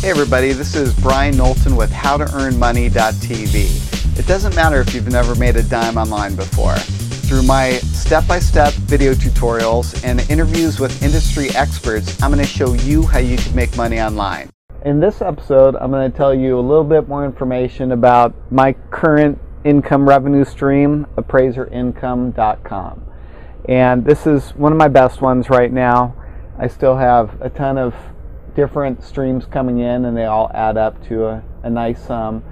Hey everybody, this is Brian Knowlton with HowToEarnMoney.tv. It doesn't matter if you've never made a dime online before. Through my step-by-step video tutorials and interviews with industry experts, I'm going to show you how you can make money online. In this episode, I'm going to tell you a little bit more information about my current income revenue stream, appraiserincome.com. And this is one of my best ones right now. I still have a ton of different streams coming in and they all add up to a, a nice sum.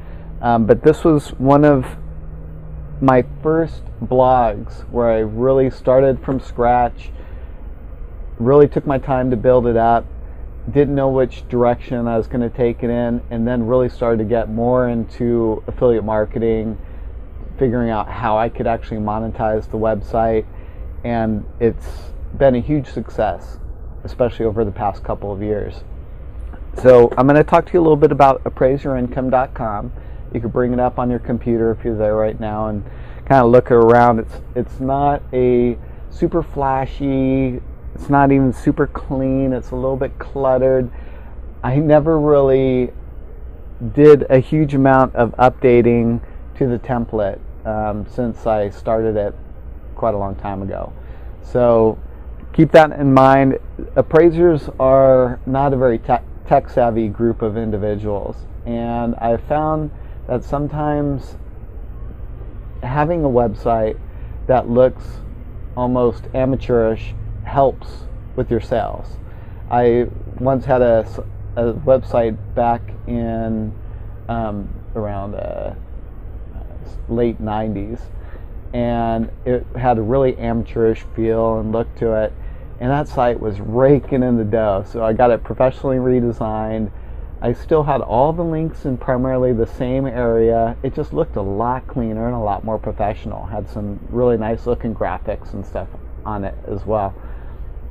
Um, but this was one of my first blogs where I really started from scratch, really took my time to build it up, didn't know which direction I was going to take it in, and then really started to get more into affiliate marketing, figuring out how I could actually monetize the website. And it's been a huge success especially over the past couple of years. So I'm going to talk to you a little bit about appraiserincome.com. You can bring it up on your computer if you're there right now and kind of look around. It's it's not a super flashy. It's not even super clean. It's a little bit cluttered. I never really did a huge amount of updating to the template um, since I started it quite a long time ago. So keep that in mind. Appraisers are not a very tech savvy group of individuals, and I've found that sometimes having a website that looks almost amateurish helps with your sales. I once had a, a website back in um, around uh, late 90s and it had a really amateurish feel and look to it. And that site was raking in the dough. So I got it professionally redesigned. I still had all the links in primarily the same area. It just looked a lot cleaner and a lot more professional. Had some really nice looking graphics and stuff on it as well.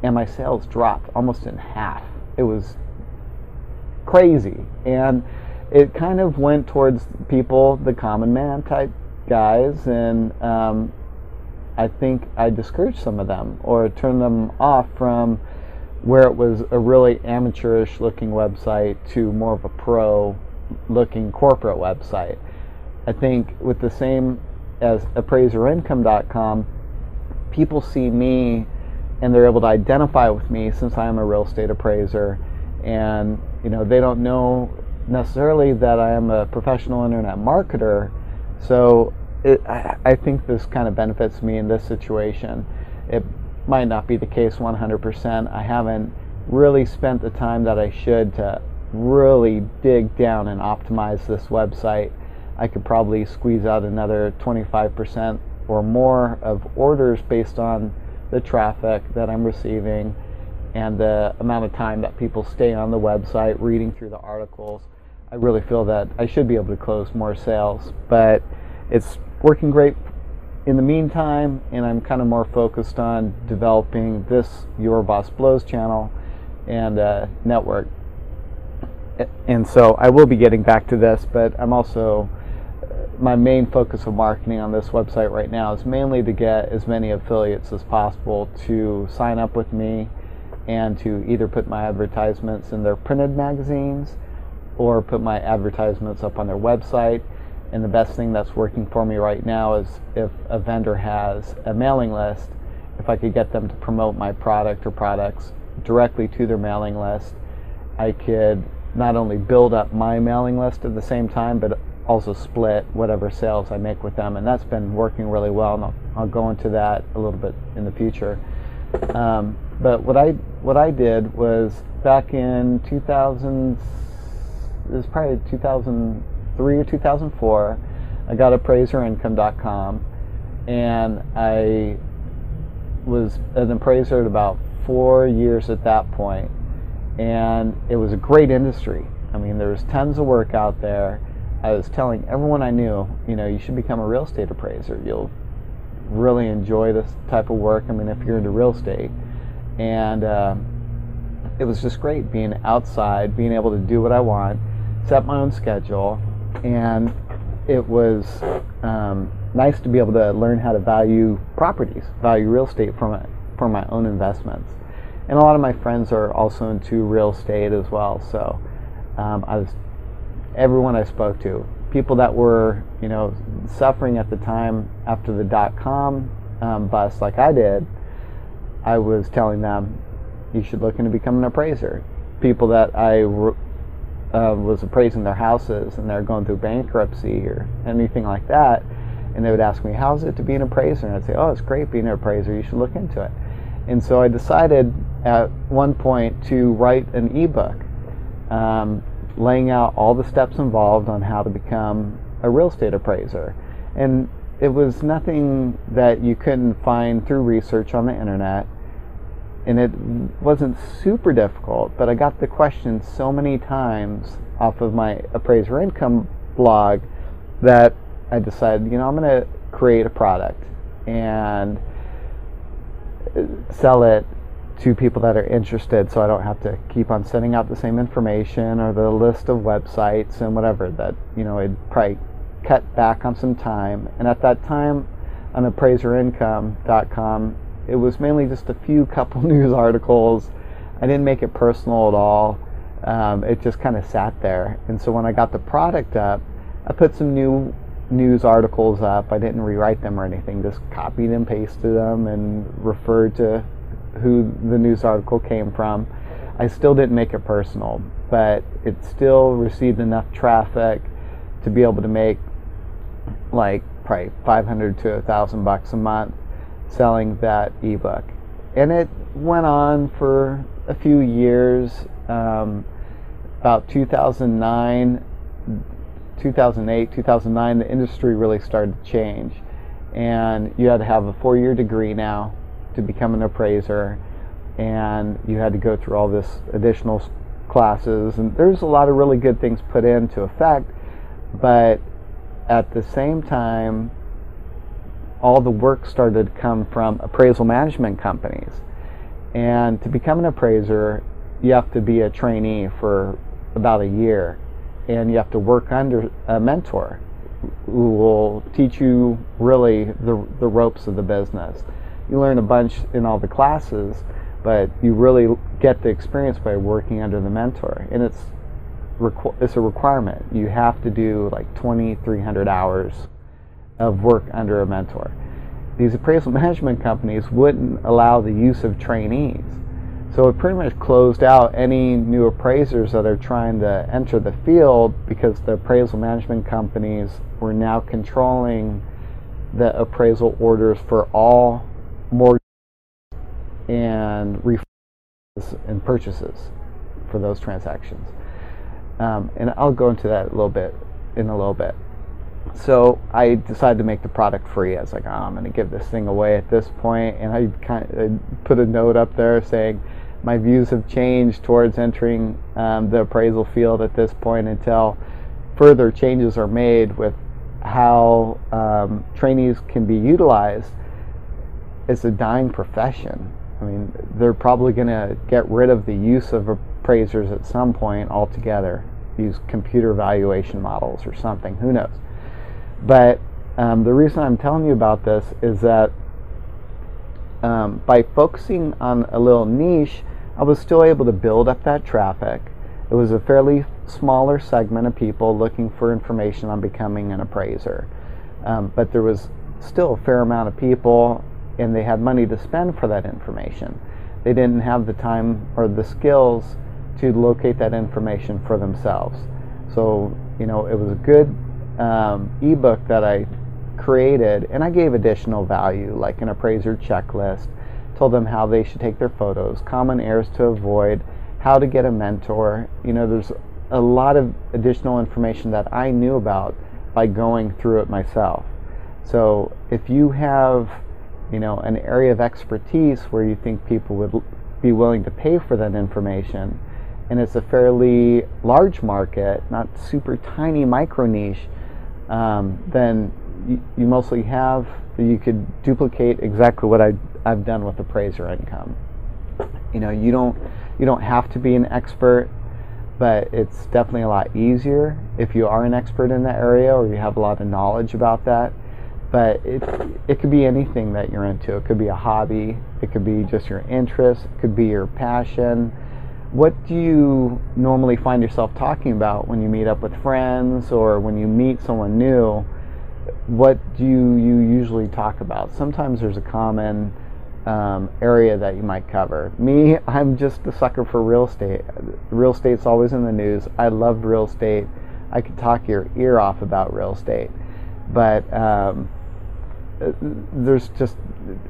And my sales dropped almost in half. It was crazy. And it kind of went towards people, the common man type guys, and um, I think I discouraged some of them or turned them off from where it was a really amateurish looking website to more of a pro looking corporate website. I think with the same as appraiserincome.com, people see me and they're able to identify with me since I am a real estate appraiser and you know they don't know necessarily that I am a professional internet marketer so it, I, I think this kind of benefits me in this situation. It might not be the case 100%. I haven't really spent the time that I should to really dig down and optimize this website. I could probably squeeze out another 25% or more of orders based on the traffic that I'm receiving and the amount of time that people stay on the website reading through the articles. I really feel that I should be able to close more sales, but it's working great in the meantime, and I'm kind of more focused on developing this Your Boss Blows channel and uh, network. And so I will be getting back to this, but I'm also uh, my main focus of marketing on this website right now is mainly to get as many affiliates as possible to sign up with me and to either put my advertisements in their printed magazines or put my advertisements up on their website and the best thing that's working for me right now is if a vendor has a mailing list, if I could get them to promote my product or products directly to their mailing list, I could not only build up my mailing list at the same time, but also split whatever sales I make with them. And that's been working really well. And I'll, I'll go into that a little bit in the future. Um, but what I what I did was back in 2000, it was probably 2003 or 2004. I got appraiserincome.com, and I was an appraiser at about four years at that point, and it was a great industry. I mean, there was tons of work out there. I was telling everyone I knew, you know, you should become a real estate appraiser. You'll really enjoy this type of work. I mean, if you're into real estate, and uh, it was just great being outside, being able to do what I want, set my own schedule, and it was um, nice to be able to learn how to value properties, value real estate for my, for my own investments. And a lot of my friends are also into real estate as well, so Um, I was everyone I spoke to, people that were you know suffering at the time after the dot com um, bust, like I did. I was telling them you should look into becoming an appraiser. People that I uh, was appraising their houses and they're going through bankruptcy or anything like that, and they would ask me, "How's it to be an appraiser?" And I'd say, "Oh, it's great being an appraiser. You should look into it." And so I decided at one point to write an ebook, um, laying out all the steps involved on how to become a real estate appraiser. And it was nothing that you couldn't find through research on the internet and it wasn't super difficult, but I got the question so many times off of my appraiser income blog that I decided, you know, I'm going to create a product and uh, sell it to people that are interested so I don't have to keep on sending out the same information or the list of websites and whatever that, you know, it probably cut back on some time. And at that time on appraiserincome.com, it was mainly just a few couple news articles. I didn't make it personal at all. Um, it just kind of sat there. And so when I got the product up, I put some new news articles up. I didn't rewrite them or anything, just copied and pasted them and referred to who the news article came from. I still didn't make it personal, but it still received enough traffic to be able to make like probably 500 to a thousand bucks a month selling that ebook. And it went on for a few years. Um, about 2009, 2008, 2009, the industry really started to change. And you had to have a four year degree now to become an appraiser. And you had to go through all this additional classes. And there's a lot of really good things put into effect. But at the same time, all the work started to come from appraisal management companies. And to become an appraiser, you have to be a trainee for about a year and you have to work under a mentor who will teach you really the, the ropes of the business. You learn a bunch in all the classes, but you really get the experience by working under the mentor. And it's it's a requirement. You have to do like 2,300 hours of work under a mentor. These appraisal management companies wouldn't allow the use of trainees. So it pretty much closed out any new appraisers that are trying to enter the field because the appraisal management companies were now controlling the appraisal orders for all mortgages and refunds and purchases for those transactions. Um, and I'll go into that a little bit in a little bit so I decided to make the product free. I was like, oh, I'm going to give this thing away at this point, and I kind of put a note up there saying my views have changed towards entering um, the appraisal field at this point until further changes are made with how um, trainees can be utilized. It's a dying profession. I mean, they're probably going to get rid of the use of appraisers at some point altogether. Use computer valuation models or something. Who knows? But um, the reason I'm telling you about this is that um, by focusing on a little niche, I was still able to build up that traffic. It was a fairly smaller segment of people looking for information on becoming an appraiser. Um, but there was still a fair amount of people, and they had money to spend for that information. They didn't have the time or the skills to locate that information for themselves. So, you know, it was a good um, ebook that I created, and I gave additional value, like an appraiser checklist, told them how they should take their photos, common errors to avoid, how to get a mentor. You know, there's a lot of additional information that I knew about by going through it myself. So if you have, you know, an area of expertise where you think people would be willing to pay for that information, and it's a fairly large market, not super tiny micro niche, um, then you, you, mostly have you could duplicate exactly what I, I've done with appraiser income. You know, you don't you don't have to be an expert, but it's definitely a lot easier if you are an expert in that area or you have a lot of knowledge about that. But it it could be anything that you're into. It could be a hobby. It could be just your interest. It could be your passion. What do you normally find yourself talking about when you meet up with friends or when you meet someone new? What do you, usually talk about? Sometimes there's a common um, area that you might cover. Me, I'm just a sucker for real estate. Real estate's always in the news. I love real estate. I could talk your ear off about real estate, but um, there's just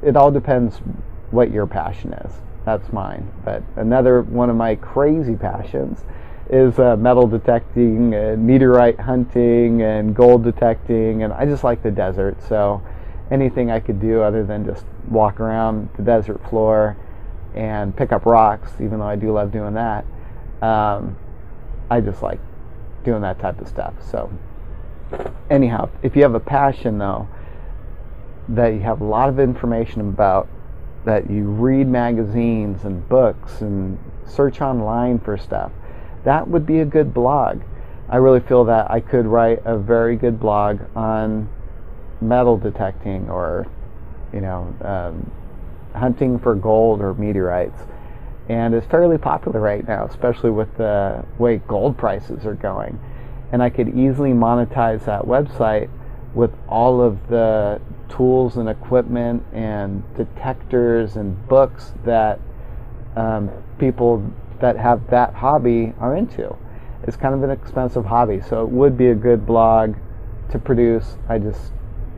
it all depends what your passion is. That's mine. But another one of my crazy passions is uh, metal detecting and meteorite hunting and gold detecting, and I just like the desert. So anything I could do other than just walk around the desert floor and pick up rocks, even though I do love doing that. Um, I just like doing that type of stuff. So, anyhow, if you have a passion though, that you have a lot of information about, that you read magazines and books and search online for stuff, that would be a good blog. I really feel that I could write a very good blog on metal detecting or, you know, um, hunting for gold or meteorites. And it's fairly popular right now, especially with the way gold prices are going. And I could easily monetize that website with all of the tools and equipment and detectors and books that um, people that have that hobby are into. It's kind of an expensive hobby, so it would be a good blog to produce. I just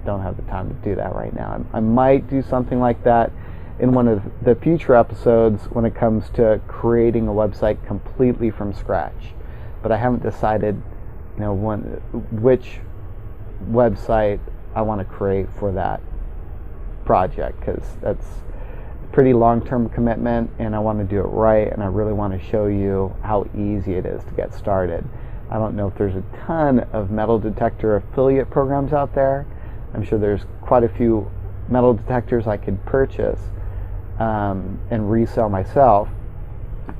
don't have the time to do that right now. I, I might do something like that in one of the future episodes when it comes to creating a website completely from scratch. But I haven't decided, you know, when, which website I want to create for that project because that's pretty long-term commitment and I want to do it right and I really want to show you how easy it is to get started. I don't know if there's a ton of metal detector affiliate programs out there I'm sure there's quite a few metal detectors I could purchase um, and resell myself.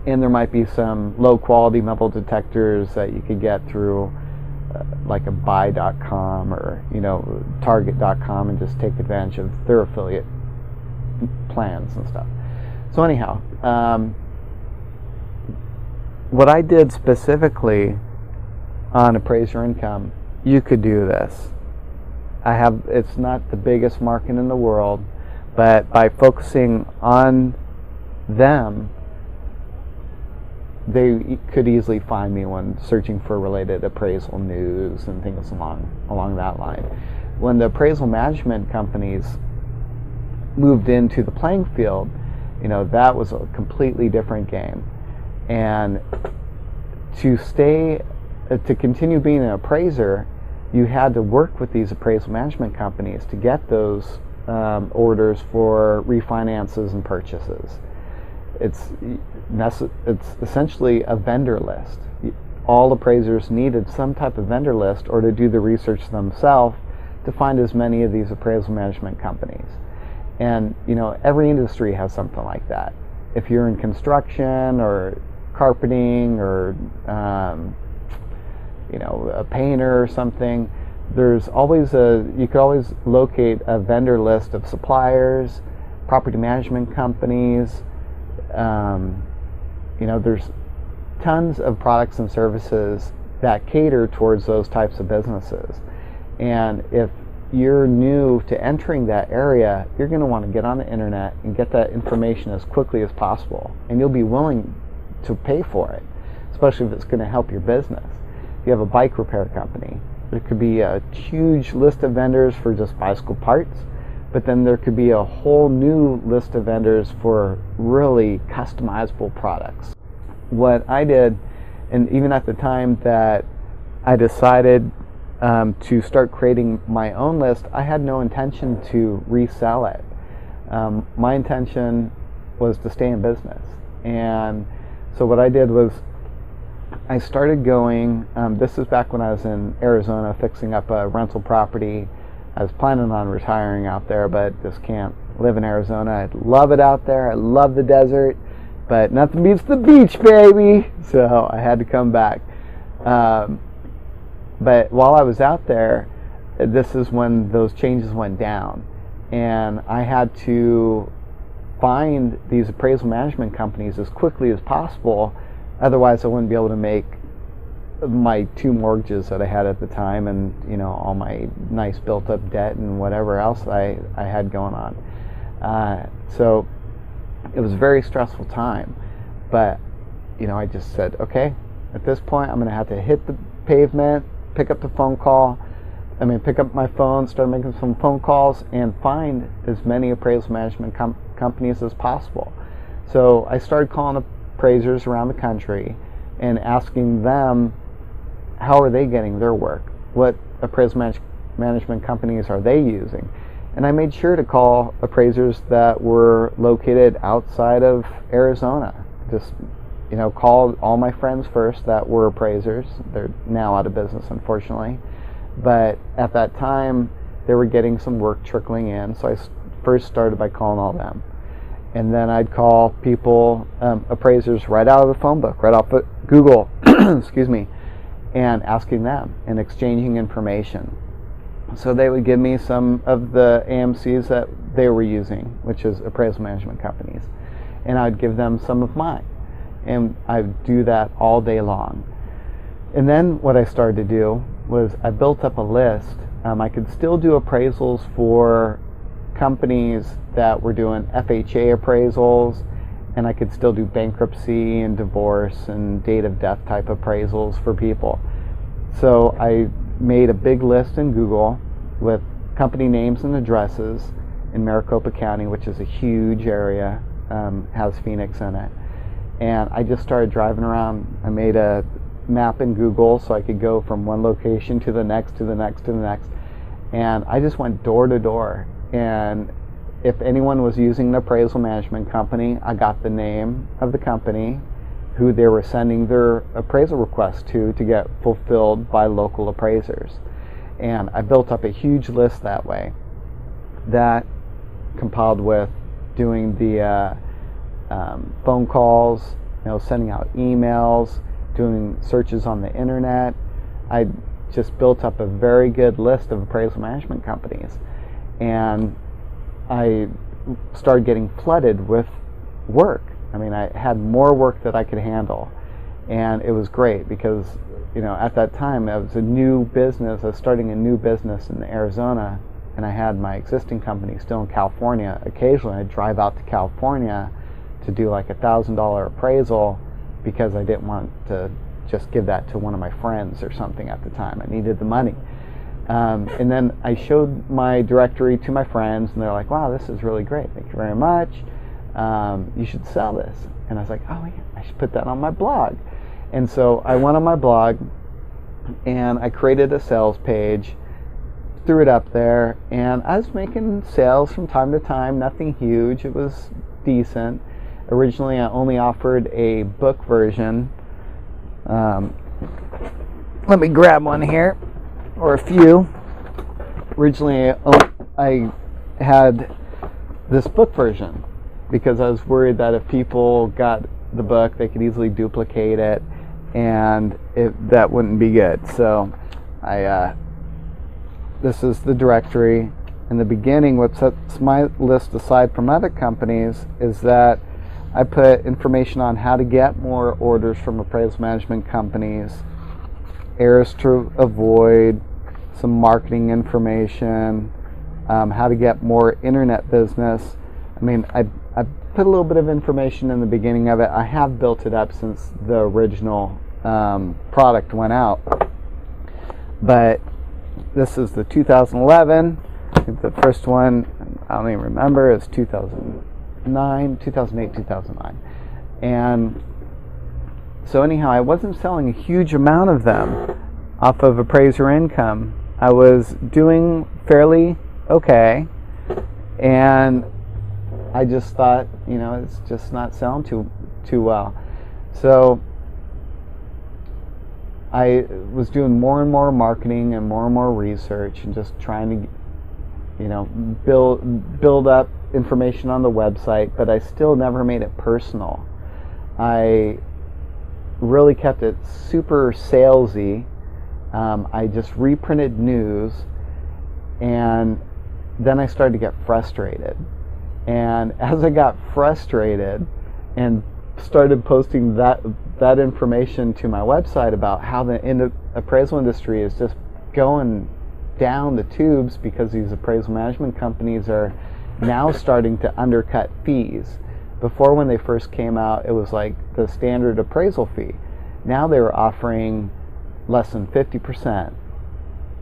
And there might be some low quality metal detectors that you could get through like a buy.com or you know target.com and just take advantage of their affiliate plans and stuff. So anyhow, um, what I did specifically on appraiser income, you could do this. I have it's not the biggest market in the world, but by focusing on them, they could easily find me when searching for related appraisal news and things along along that line. When the appraisal management companies moved into the playing field, you know that was a completely different game, and to stay to continue being an appraiser you had to work with these appraisal management companies to get those um, orders for refinances and purchases. It's, it's essentially a vendor list. All appraisers needed some type of vendor list or to do the research themselves to find as many of these appraisal management companies. And you know, every industry has something like that. If you're in construction or carpeting or um, you know, a painter or something, there's always a, you could always locate a vendor list of suppliers, property management companies. Um, you know, there's tons of products and services that cater towards those types of businesses. And if you're new to entering that area, you're going to want to get on the internet and get that information as quickly as possible. And you'll be willing to pay for it, especially if it's going to help your business If you have a bike repair company. There could be a huge list of vendors for just bicycle parts, but then there could be a whole new list of vendors for really customizable products. What I did, and even at the time that I decided um, to start creating my own list, I had no intention to resell it. Um, my intention was to stay in business. And so what I did was I started going, um, this is back when I was in Arizona fixing up a rental property. I was planning on retiring out there, but just can't live in Arizona. I love it out there. I love the desert, but nothing beats the beach, baby. So I had to come back. Um, but while I was out there, this is when those changes went down. And I had to find these appraisal management companies as quickly as possible Otherwise, I wouldn't be able to make my two mortgages that I had at the time, and you know all my nice built-up debt and whatever else I I had going on. Uh, so it was a very stressful time, but you know I just said, okay, at this point I'm to have to hit the pavement, pick up the phone call. I mean, pick up my phone, start making some phone calls, and find as many appraisal management com- companies as possible. So I started calling appraisers around the country and asking them how are they getting their work? What appraisal manage- management companies are they using? And I made sure to call appraisers that were located outside of Arizona. Just, you know, called all my friends first that were appraisers. They're now out of business, unfortunately. But at that time, they were getting some work trickling in. So I first started by calling all them. And then I'd call people, um, appraisers, right out of the phone book, right off of Google, excuse me, and asking them and exchanging information. So they would give me some of the AMCs that they were using, which is appraisal management companies, and I'd give them some of mine. And I'd do that all day long. And then what I started to do was I built up a list. Um, I could still do appraisals for companies that were doing FHA appraisals, and I could still do bankruptcy and divorce and date of death type appraisals for people. So I made a big list in Google with company names and addresses in Maricopa County, which is a huge area, um, has Phoenix in it. And I just started driving around. I made a map in Google so I could go from one location to the next, to the next, to the next. And I just went door to door. And if anyone was using an appraisal management company, I got the name of the company, who they were sending their appraisal request to to get fulfilled by local appraisers. And I built up a huge list that way that compiled with doing the uh, um, phone calls, you know, sending out emails, doing searches on the internet. I just built up a very good list of appraisal management companies. And I started getting flooded with work. I mean, I had more work that I could handle. And it was great because, you know, at that time, it was a new business. I was starting a new business in Arizona, and I had my existing company still in California. Occasionally, I'd drive out to California to do like a $1,000 appraisal because I didn't want to just give that to one of my friends or something at the time. I needed the money. Um, and then I showed my directory to my friends, and they're like, wow, this is really great. Thank you very much. Um, you should sell this. And I was like, oh, yeah, I should put that on my blog. And so I went on my blog and I created a sales page, threw it up there, and I was making sales from time to time, nothing huge. It was decent. Originally, I only offered a book version. Um, let me grab one here or a few. Originally, I had this book version because I was worried that if people got the book, they could easily duplicate it, and it, that wouldn't be good. So, I uh, this is the directory. In the beginning, what sets my list aside from other companies is that I put information on how to get more orders from appraisal management companies, errors to avoid, some marketing information, um, how to get more internet business. I mean, I, I put a little bit of information in the beginning of it. I have built it up since the original um, product went out. But this is the 2011. the first one, I don't even remember, is 2009, 2008, 2009. And so, anyhow, I wasn't selling a huge amount of them off of appraiser income I was doing fairly okay, and I just thought, you know, it's just not selling too too well. So I was doing more and more marketing and more and more research and just trying to, you know, build build up information on the website, but I still never made it personal. I really kept it super salesy um, I just reprinted news, and then I started to get frustrated. And as I got frustrated and started posting that that information to my website about how the appraisal industry is just going down the tubes because these appraisal management companies are now starting to undercut fees. Before, when they first came out, it was like the standard appraisal fee. Now they were offering less than 50%.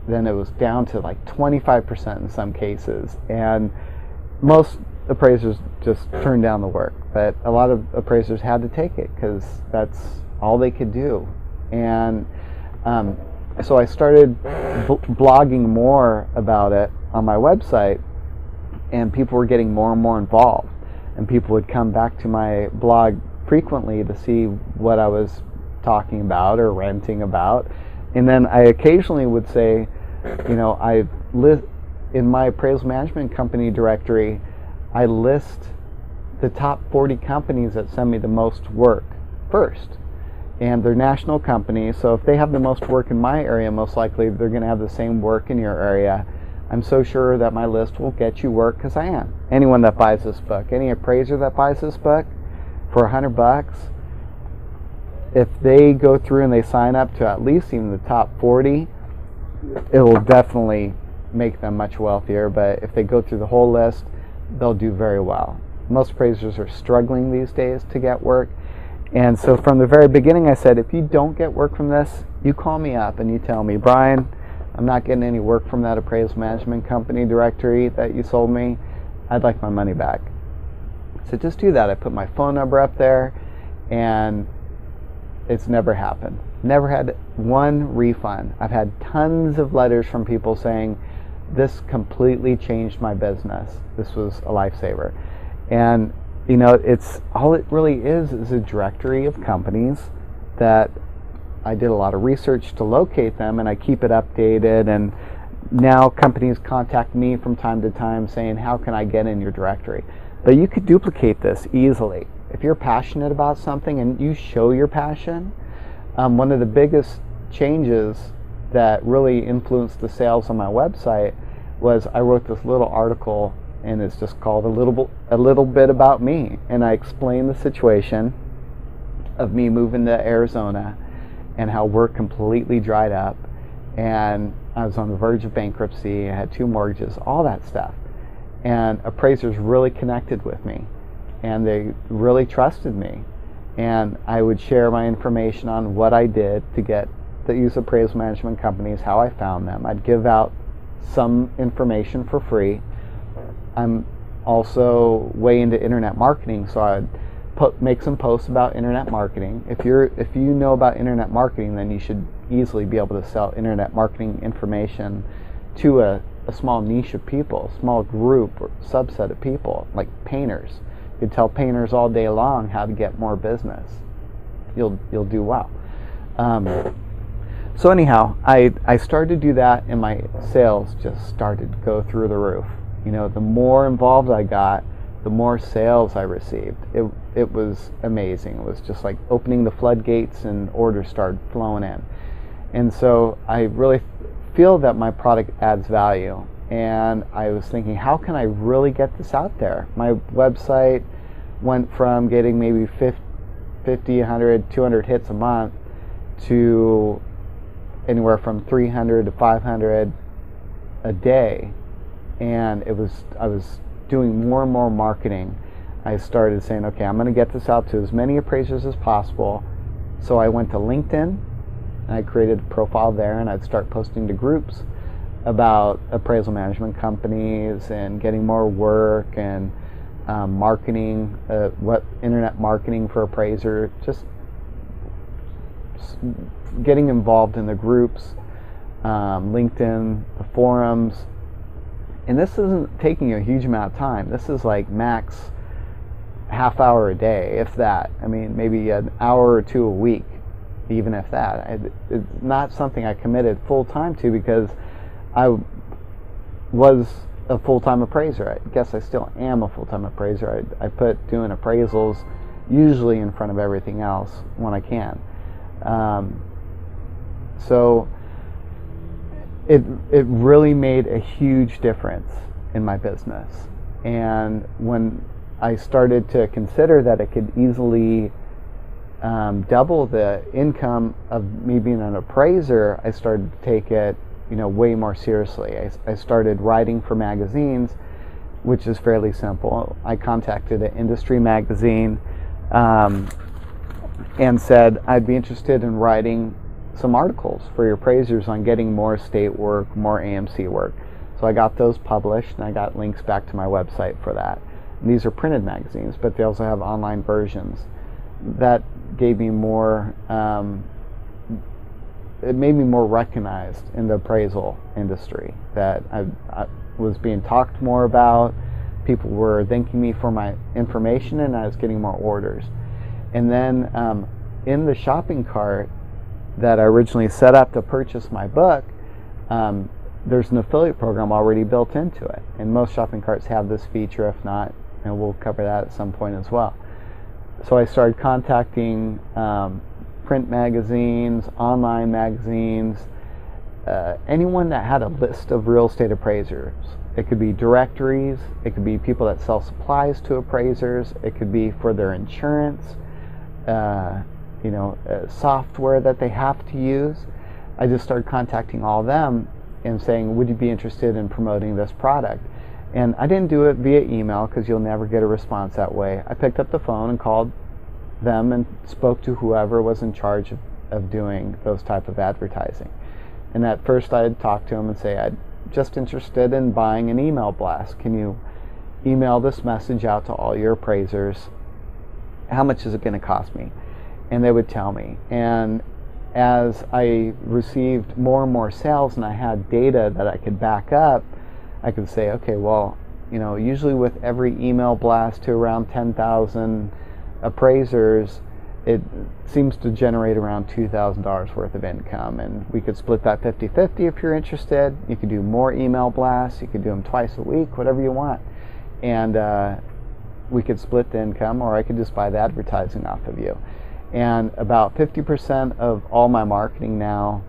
Then it was down to like 25% in some cases. And most appraisers just turned down the work, but a lot of appraisers had to take it because that's all they could do. And um, so I started b- blogging more about it on my website, and people were getting more and more involved. And people would come back to my blog frequently to see what I was talking about or ranting about. And then I occasionally would say, you know, I list in my appraisal management company directory, I list the top 40 companies that send me the most work first. And they're national companies, so if they have the most work in my area, most likely they're going to have the same work in your area. I'm so sure that my list will get you work because I am. Anyone that buys this book, any appraiser that buys this book for a hundred bucks, if they go through and they sign up to at least even the top 40, it will definitely make them much wealthier. But if they go through the whole list, they'll do very well. Most appraisers are struggling these days to get work. And so from the very beginning, I said, if you don't get work from this, you call me up and you tell me, Brian, I'm not getting any work from that appraisal management company directory that you sold me. I'd like my money back. So just do that. I put my phone number up there, and it's never happened. Never had one refund. I've had tons of letters from people saying, this completely changed my business. This was a lifesaver. And you know, it's all it really is is a directory of companies that I did a lot of research to locate them and I keep it updated and now companies contact me from time to time saying how can I get in your directory. But you could duplicate this easily. If you're passionate about something and you show your passion, um, one of the biggest changes that really influenced the sales on my website was I wrote this little article and it's just called a little a little bit about me. And I explain the situation of me moving to Arizona and how work completely dried up. And I was on the verge of bankruptcy, I had two mortgages, all that stuff. And appraisers really connected with me and they really trusted me. And I would share my information on what I did to get the use of appraisal management companies, how I found them. I'd give out some information for free. I'm also way into internet marketing, so I'd put, make some posts about internet marketing. If you're if you know about internet marketing, then you should easily be able to sell internet marketing information to a, a small niche of people, small group or subset of people, like painters. You could tell painters all day long how to get more business. You'll you'll do well. Um, so anyhow, I, I started to do that and my sales just started to go through the roof. You know, the more involved I got, the more sales I received. It, it was amazing. It was just like opening the floodgates and orders started flowing in. And so I really feel that my product adds value. And I was thinking, how can I really get this out there? My website went from getting maybe 50, 100, 200 hits a month to anywhere from 300 to 500 a day. And it was I was doing more and more marketing. I started saying okay I'm going to get this out to as many appraisers as possible. So I went to LinkedIn and I created a profile there and I'd start posting to groups about appraisal management companies and getting more work and um, marketing uh, what internet marketing for appraiser just getting involved in the groups, um, LinkedIn, the forums. And this isn't taking a huge amount of time. This is like max half hour a day, if that. I mean, maybe an hour or two a week, even if that. It's not something I committed full time to because I was a full time appraiser. I guess I still am a full time appraiser. I, I put doing appraisals usually in front of everything else when I can. Um, so it it really made a huge difference in my business. And when I started to consider that it could easily um, double the income of me being an appraiser, I started to take it, you know, way more seriously. I, I started writing for magazines, which is fairly simple. I contacted an industry magazine um, and said I'd be interested in writing some articles for your appraisers on getting more state work, more AMC work. So I got those published, and I got links back to my website for that. And these are printed magazines, but they also have online versions. That gave me more. Um, it made me more recognized in the appraisal industry. That I, I was being talked more about. People were thanking me for my information, and I was getting more orders. And then um, in the shopping cart that I originally set up to purchase my book, um, there's an affiliate program already built into it. And most shopping carts have this feature, if not, and we'll cover that at some point as well. So I started contacting um, print magazines, online magazines, uh, anyone that had a list of real estate appraisers. It could be directories, it could be people that sell supplies to appraisers, it could be for their insurance, uh, you know, uh, software that they have to use. I just started contacting all of them and saying, Would you be interested in promoting this product? And I didn't do it via email because you'll never get a response that way. I picked up the phone and called them and spoke to whoever was in charge of, of doing those type of advertising. And at first I'd talk to them and say, I'm just interested in buying an email blast. Can you email this message out to all your appraisers? How much is it going to cost me? And they would tell me. And as I received more and more sales and I had data that I could back up, I could say, okay, well, you know, usually with every email blast to around 10,000 appraisers, it seems to generate around $2,000 worth of income. And we could split that 50 50 if you're interested. You could do more email blasts, you could do them twice a week, whatever you want. And uh, we could split the income, or I could just buy the advertising off of you. And about 50% of all my marketing now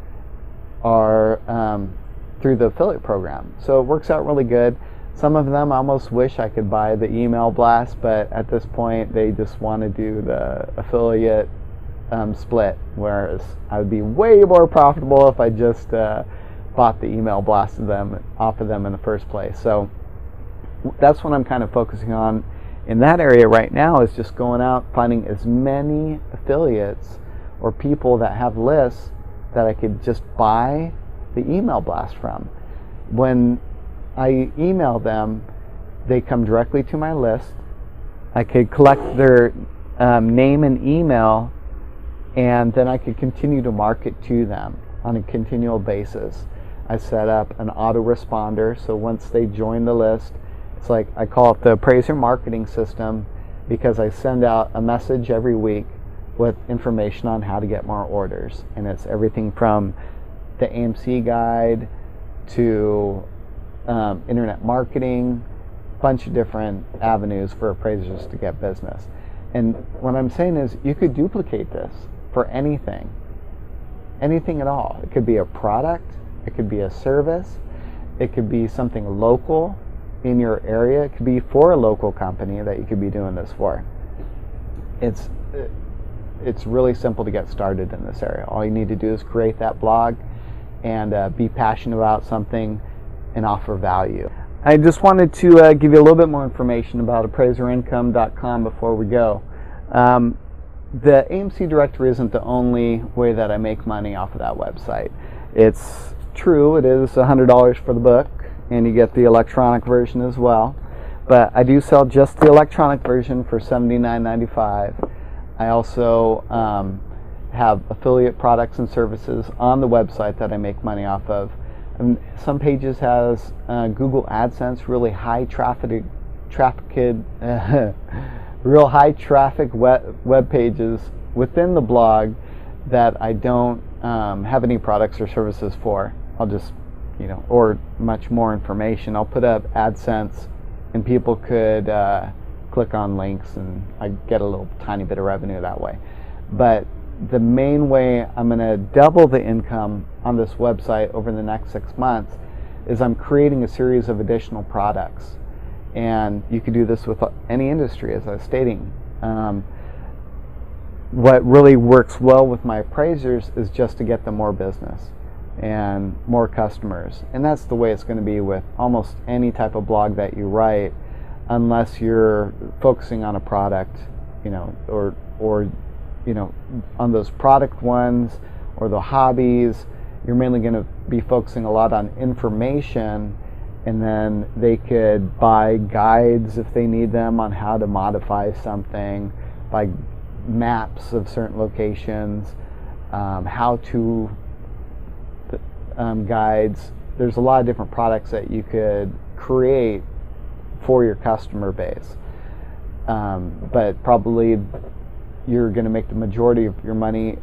are um, through the affiliate program. So it works out really good. Some of them I almost wish I could buy the email blast, but at this point they just want to do the affiliate um, split, whereas I would be way more profitable if I just uh, bought the email blast of them off of them in the first place. So that's what I'm kind of focusing on in that area right now is just going out finding as many affiliates or people that have lists that I could just buy the email blast from. When I email them, they come directly to my list. I could collect their um, name and email, and then I could continue to market to them on a continual basis. I set up an autoresponder, so once they join the list, it's like I call it the appraiser marketing system because I send out a message every week with information on how to get more orders. And it's everything from the AMC guide to um, internet marketing, bunch of different avenues for appraisers to get business. And what I'm saying is you could duplicate this for anything, anything at all. It could be a product, it could be a service, it could be something local in your area. It could be for a local company that you could be doing this for. It's it's really simple to get started in this area. All you need to do is create that blog and uh, be passionate about something and offer value. I just wanted to uh, give you a little bit more information about appraiserincome.com before we go. Um, the AMC directory isn't the only way that I make money off of that website. It's true, it is $100 for the book, and you get the electronic version as well. But I do sell just the electronic version for $79.95. I also um, have affiliate products and services on the website that I make money off of. And some pages has uh, Google AdSense, really high traffic, traffic, real high traffic web, web pages within the blog that I don't um, have any products or services for. I'll just you know, or much more information, I'll put up AdSense and people could uh, click on links and I get a little tiny bit of revenue that way. But the main way I'm going to double the income on this website over the next six months is I'm creating a series of additional products. And you could do this with any industry, as I was stating. Um, what really works well with my appraisers is just to get them more business and more customers. And that's the way it's going to be with almost any type of blog that you write, unless you're focusing on a product, you know, or or you know, on those product ones or the hobbies. You're mainly going to be focusing a lot on information, and then they could buy guides if they need them on how to modify something, buy maps of certain locations, um, how to um, guides. There's a lot of different products that you could create for your customer base. Um, but probably you're going to make the majority of your money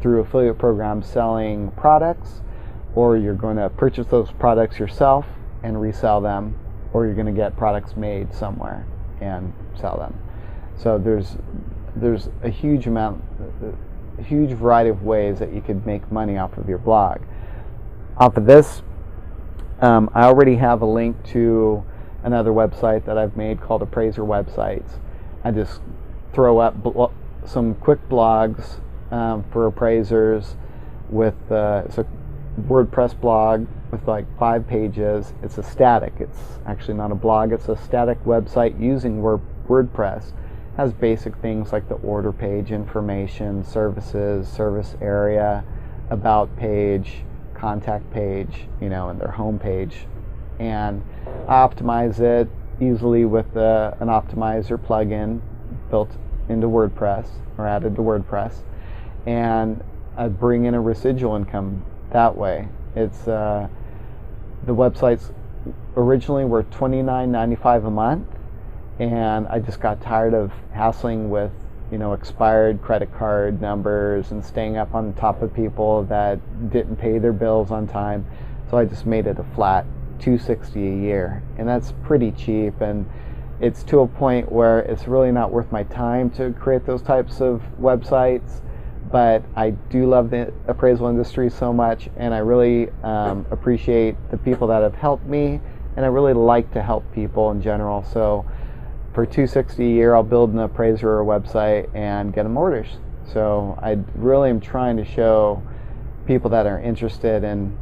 through affiliate programs selling products, or you're going to purchase those products yourself and resell them, or you're going to get products made somewhere and sell them. So there's there's a huge amount, a huge variety of ways that you could make money off of your blog. Off of this, um, I already have a link to another website that I've made called Appraiser Websites. I just throw up some quick blogs um, for appraisers with uh, it's a WordPress blog with like five pages. It's a static. It's actually not a blog. It's a static website using Word- WordPress has basic things like the order page information, services, service area, about page, contact page, you know, and their home page. And I optimize it easily with uh, an optimizer plugin built into WordPress or added to WordPress. And I bring in a residual income that way. It's uh, the websites originally were $29.95 a month and I just got tired of hassling with you know expired credit card numbers and staying up on top of people that didn't pay their bills on time. So I just made it a flat 260 a year, and that's pretty cheap and it's to a point where it's really not worth my time to create those types of websites. But I do love the appraisal industry so much, and I really um, appreciate the people that have helped me, and I really like to help people in general. So for 260 a year, I'll build an appraiser website and get them orders. So I really am trying to show people that are interested in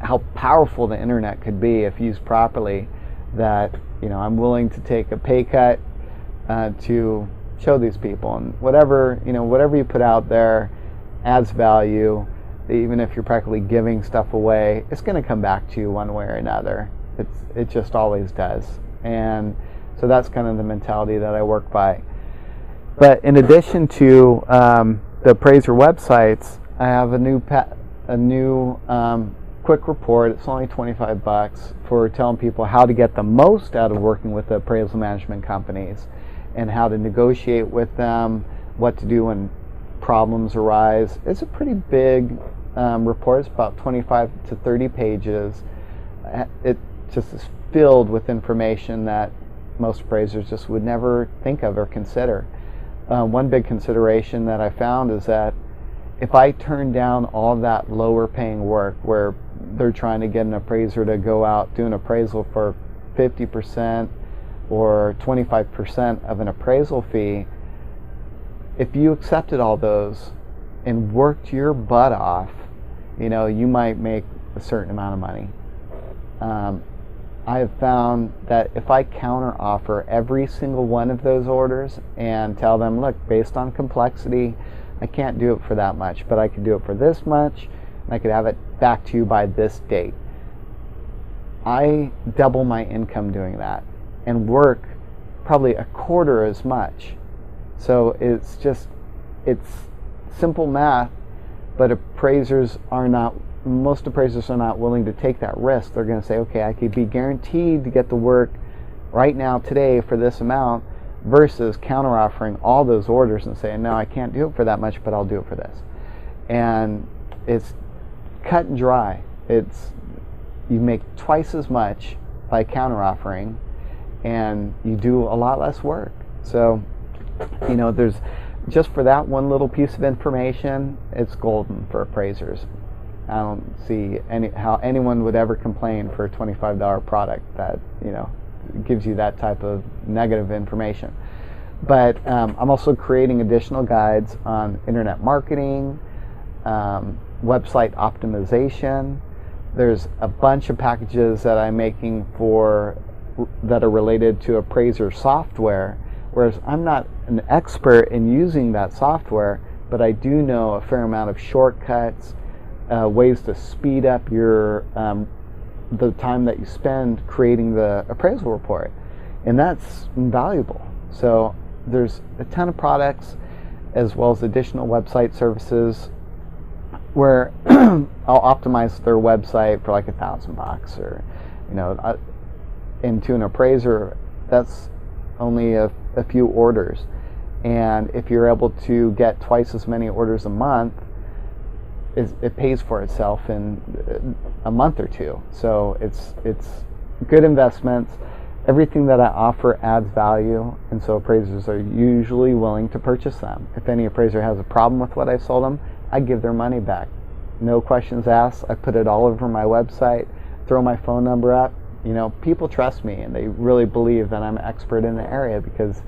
how powerful the internet could be if used properly. That you know, I'm willing to take a pay cut uh, to show these people, and whatever you know, whatever you put out there adds value. Even if you're practically giving stuff away, it's going to come back to you one way or another. It's it just always does, and so that's kind of the mentality that I work by. But in addition to um, the appraiser websites, I have a new pet, a new um, quick report. It's only 25 bucks for telling people how to get the most out of working with the appraisal management companies and how to negotiate with them, what to do when problems arise. It's a pretty big um, report. It's about 25 to 30 pages. It just is filled with information that most appraisers just would never think of or consider. Uh, one big consideration that I found is that if I turn down all that lower paying work where they're trying to get an appraiser to go out do an appraisal for 50% or 25% of an appraisal fee, if you accepted all those and worked your butt off, you know, you might make a certain amount of money. Um, I have found that if I counter offer every single one of those orders and tell them, look, based on complexity, I can't do it for that much, but I could do it for this much, and I could have it back to you by this date. I double my income doing that and work probably a quarter as much. So it's just, it's simple math, but appraisers are not most appraisers are not willing to take that risk. They're going to say, okay, I could be guaranteed to get the work right now, today, for this amount, versus counteroffering all those orders and saying, no, I can't do it for that much, but I'll do it for this. And it's cut and dry. It's you make twice as much by counteroffering, and you do a lot less work. So, you know, there's just for that one little piece of information, it's golden for appraisers. I don't see any how anyone would ever complain for a $25 product that you know gives you that type of negative information. But um, I'm also creating additional guides on internet marketing, um, website optimization. There's a bunch of packages that I'm making for that are related to appraiser software. Whereas I'm not an expert in using that software, but I do know a fair amount of shortcuts, uh, ways to speed up your um, the time that you spend creating the appraisal report, and that's invaluable. So there's a ton of products, as well as additional website services, where I'll optimize their website for like a thousand bucks, or you know, uh, into an appraiser, that's only a, a few orders. And if you're able to get twice as many orders a month, it pays for itself in a month or two. So it's it's good investments. Everything that I offer adds value, and so appraisers are usually willing to purchase them. If any appraiser has a problem with what I sold them, I give their money back. No questions asked. I put it all over my website, throw my phone number up. You know, people trust me and they really believe that I'm an expert in the area because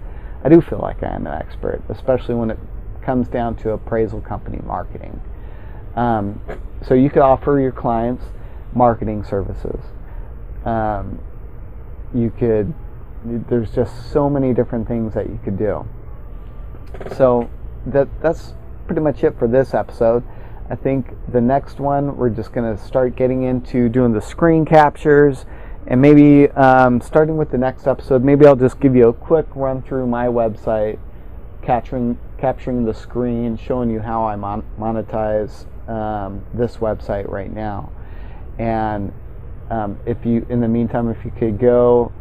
I do feel like I am an expert, especially when it comes down to appraisal company marketing. Um, so you could offer your clients marketing services. Um, you could, there's just so many different things that you could do. So that that's pretty much it for this episode. I think the next one we're just going to start getting into doing the screen captures and maybe um, starting with the next episode, maybe I'll just give you a quick run through my website, capturing capturing the screen, showing you how I mon- monetize um, this website right now. And um, if you, in the meantime, if you could go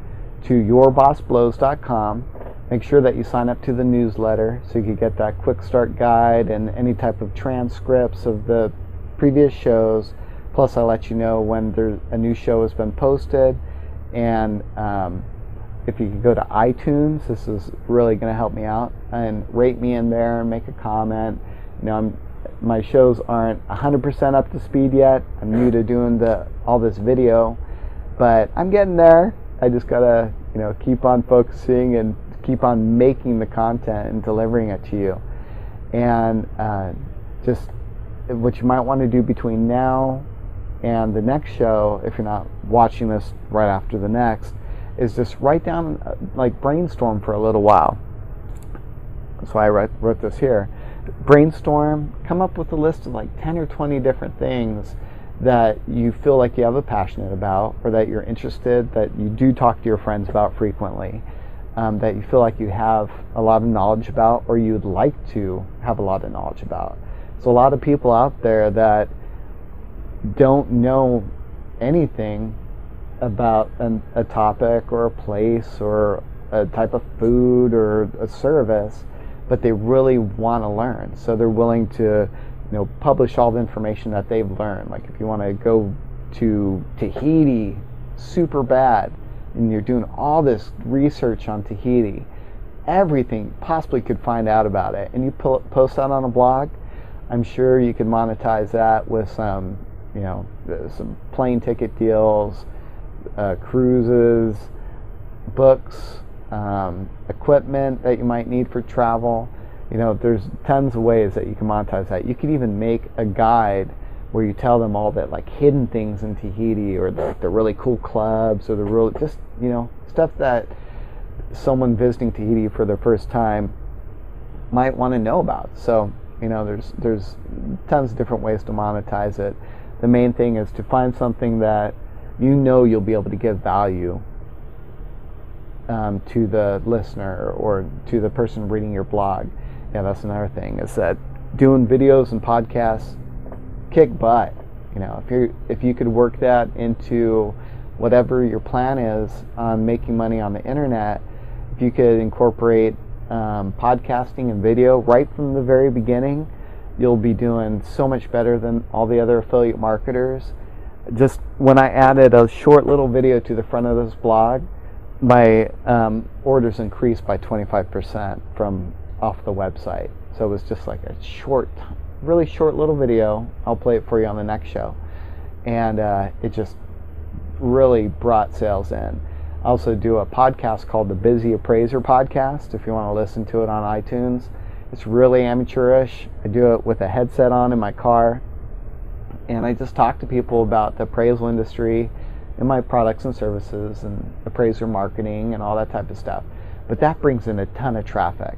to yourbossblows.com, make sure that you sign up to the newsletter so you can get that quick start guide and any type of transcripts of the previous shows. Plus, I let you know when there's a new show has been posted. And um, if you could go to iTunes, this is really going to help me out and rate me in there and make a comment. You know, I'm my shows aren't 100% up to speed yet. I'm new to doing the all this video, but I'm getting there. I just gotta, you know, keep on focusing and keep on making the content and delivering it to you. And uh, just what you might want to do between now and the next show, if you're not watching this right after the next, is just write down, uh, like brainstorm for a little while. That's why I wrote, wrote this here brainstorm, come up with a list of like 10 or 20 different things that you feel like you have a passionate about or that you're interested, that you do talk to your friends about frequently, um, that you feel like you have a lot of knowledge about or you'd like to have a lot of knowledge about. So, a lot of people out there that don't know anything about an, a topic or a place or a type of food or a service but they really want to learn. So they're willing to, you know, publish all the information that they've learned. Like if you want to go to Tahiti super bad and you're doing all this research on Tahiti, everything possibly could find out about it, and you post that on a blog, I'm sure you could monetize that with some, you know, some plane ticket deals, uh, cruises, books, um, equipment that you might need for travel. You know, there's tons of ways that you can monetize that. You could even make a guide where you tell them all that like hidden things in Tahiti or the, the really cool clubs or the real just you know stuff that someone visiting Tahiti for the first time might want to know about. So you know, there's there's tons of different ways to monetize it. The main thing is to find something that you know you'll be able to give value um, to the listener or to the person reading your blog. Yeah, that's another thing is that doing videos and podcasts kick butt. You know, if you if you could work that into whatever your plan is on making money on the internet, if you could incorporate um, podcasting and video right from the very beginning, you'll be doing so much better than all the other affiliate marketers. Just when I added a short little video to the front of this blog, my um, orders increased by 25% from off the website. So it was just like a short, really short little video. I'll play it for you on the next show. And uh, it just really brought sales in. I also do a podcast called the Busy Appraiser Podcast if you want to listen to it on iTunes. It's really amateurish. I do it with a headset on in my car, and I just talk to people about the appraisal industry and my products and services and appraiser marketing and all that type of stuff. But that brings in a ton of traffic.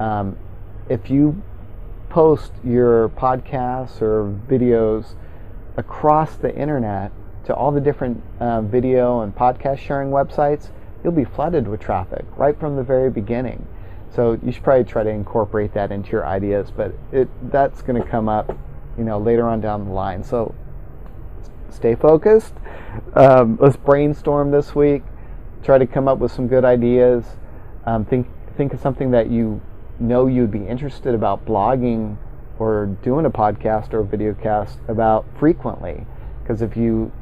Um, if you post your podcasts or videos across the internet to all the different uh, video and podcast sharing websites, you'll be flooded with traffic right from the very beginning. So you should probably try to incorporate that into your ideas, but it that's going to come up, you know, later on down the line. So stay focused. Um, let's brainstorm this week. Try to come up with some good ideas. Um, think think of something that you know you'd be interested about blogging or doing a podcast or a video cast about frequently. Because if you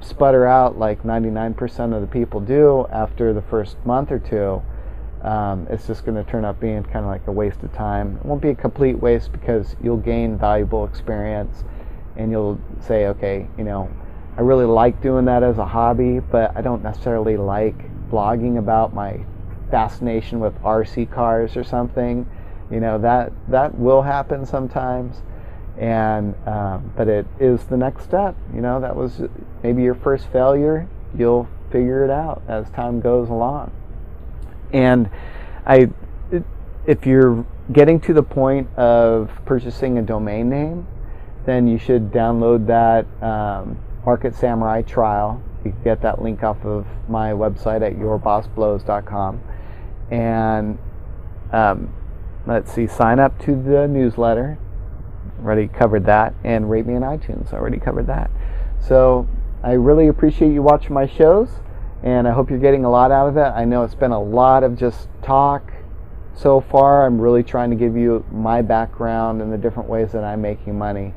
sputter out like 99% of the people do after the first month or two, um, it's just going to turn out being kind of like a waste of time. It won't be a complete waste because you'll gain valuable experience and you'll say, okay, you know, I really like doing that as a hobby, but I don't necessarily like blogging about my fascination with RC cars or something. You know that that will happen sometimes, and um, but it is the next step. You know that was maybe your first failure. You'll figure it out as time goes along. And I, if you're getting to the point of purchasing a domain name, then you should download that um, Market Samurai trial. You can get that link off of my website at yourbossblows.com. And um, let's see, sign up to the newsletter. Already covered that. And rate me on iTunes. Already covered that. So I really appreciate you watching my shows and I hope you're getting a lot out of it. I know it's been a lot of just talk so far. I'm really trying to give you my background and the different ways that I'm making money.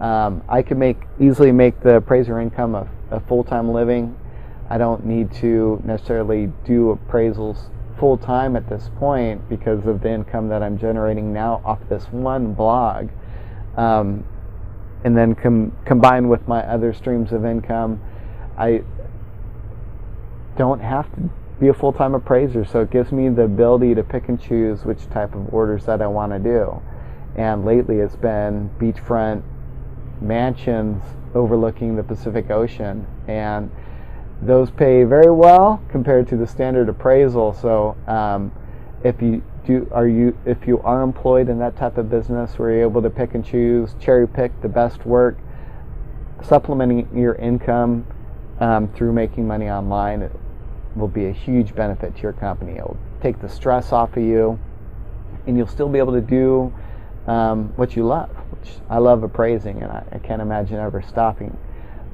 Um, I could make easily make the appraiser income a, a full-time living. I don't need to necessarily do appraisals full time at this point because of the income that I'm generating now off this one blog. Um, and then com- combined with my other streams of income, I don't have to be a full-time appraiser. So it gives me the ability to pick and choose which type of orders that I want to do. And lately it's been beachfront mansions overlooking the Pacific Ocean. And those pay very well compared to the standard appraisal so um, if you do are you if you are employed in that type of business where you're able to pick and choose cherry pick the best work supplementing your income um, through making money online will be a huge benefit to your company. It will take the stress off of you, and you'll still be able to do um, what you love, which I love appraising, and I, I can't imagine ever stopping.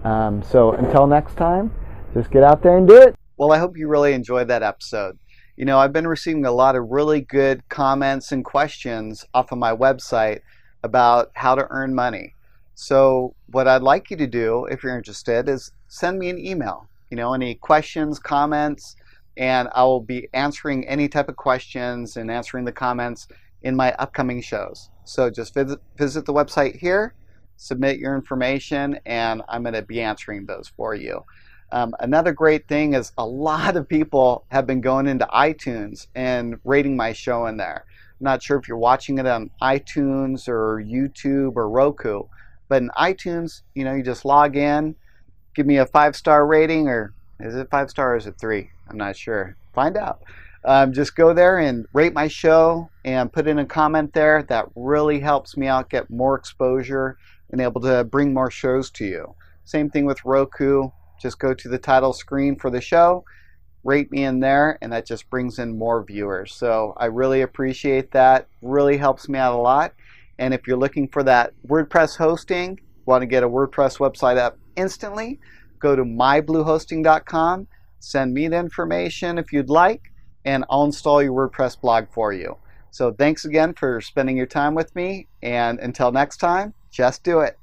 Um, so until next time, just get out there and do it. Well, I hope you really enjoyed that episode. You know, I've been receiving a lot of really good comments and questions off of my website about how to earn money. So, what I'd like you to do, if you're interested, is send me an email you know, any questions, comments, and I will be answering any type of questions and answering the comments in my upcoming shows. So just visit, visit the website here, submit your information, and I'm going to be answering those for you. Um, another great thing is a lot of people have been going into iTunes and rating my show in there. I'm not sure if you're watching it on iTunes or YouTube or Roku, but in iTunes, you know, you just log in, give me a five star rating, or is it five star or is it three? I'm not sure. Find out. Um, just go there and rate my show and put in a comment there. That really helps me out get more exposure and able to bring more shows to you. Same thing with Roku. Just go to the title screen for the show, rate me in there, and that just brings in more viewers. So I really appreciate that. Really helps me out a lot. And if you're looking for that WordPress hosting, want to get a WordPress website up instantly, go to mybluehosting.com, send me the information if you'd like, and I'll install your WordPress blog for you. So thanks again for spending your time with me, and until next time, just do it.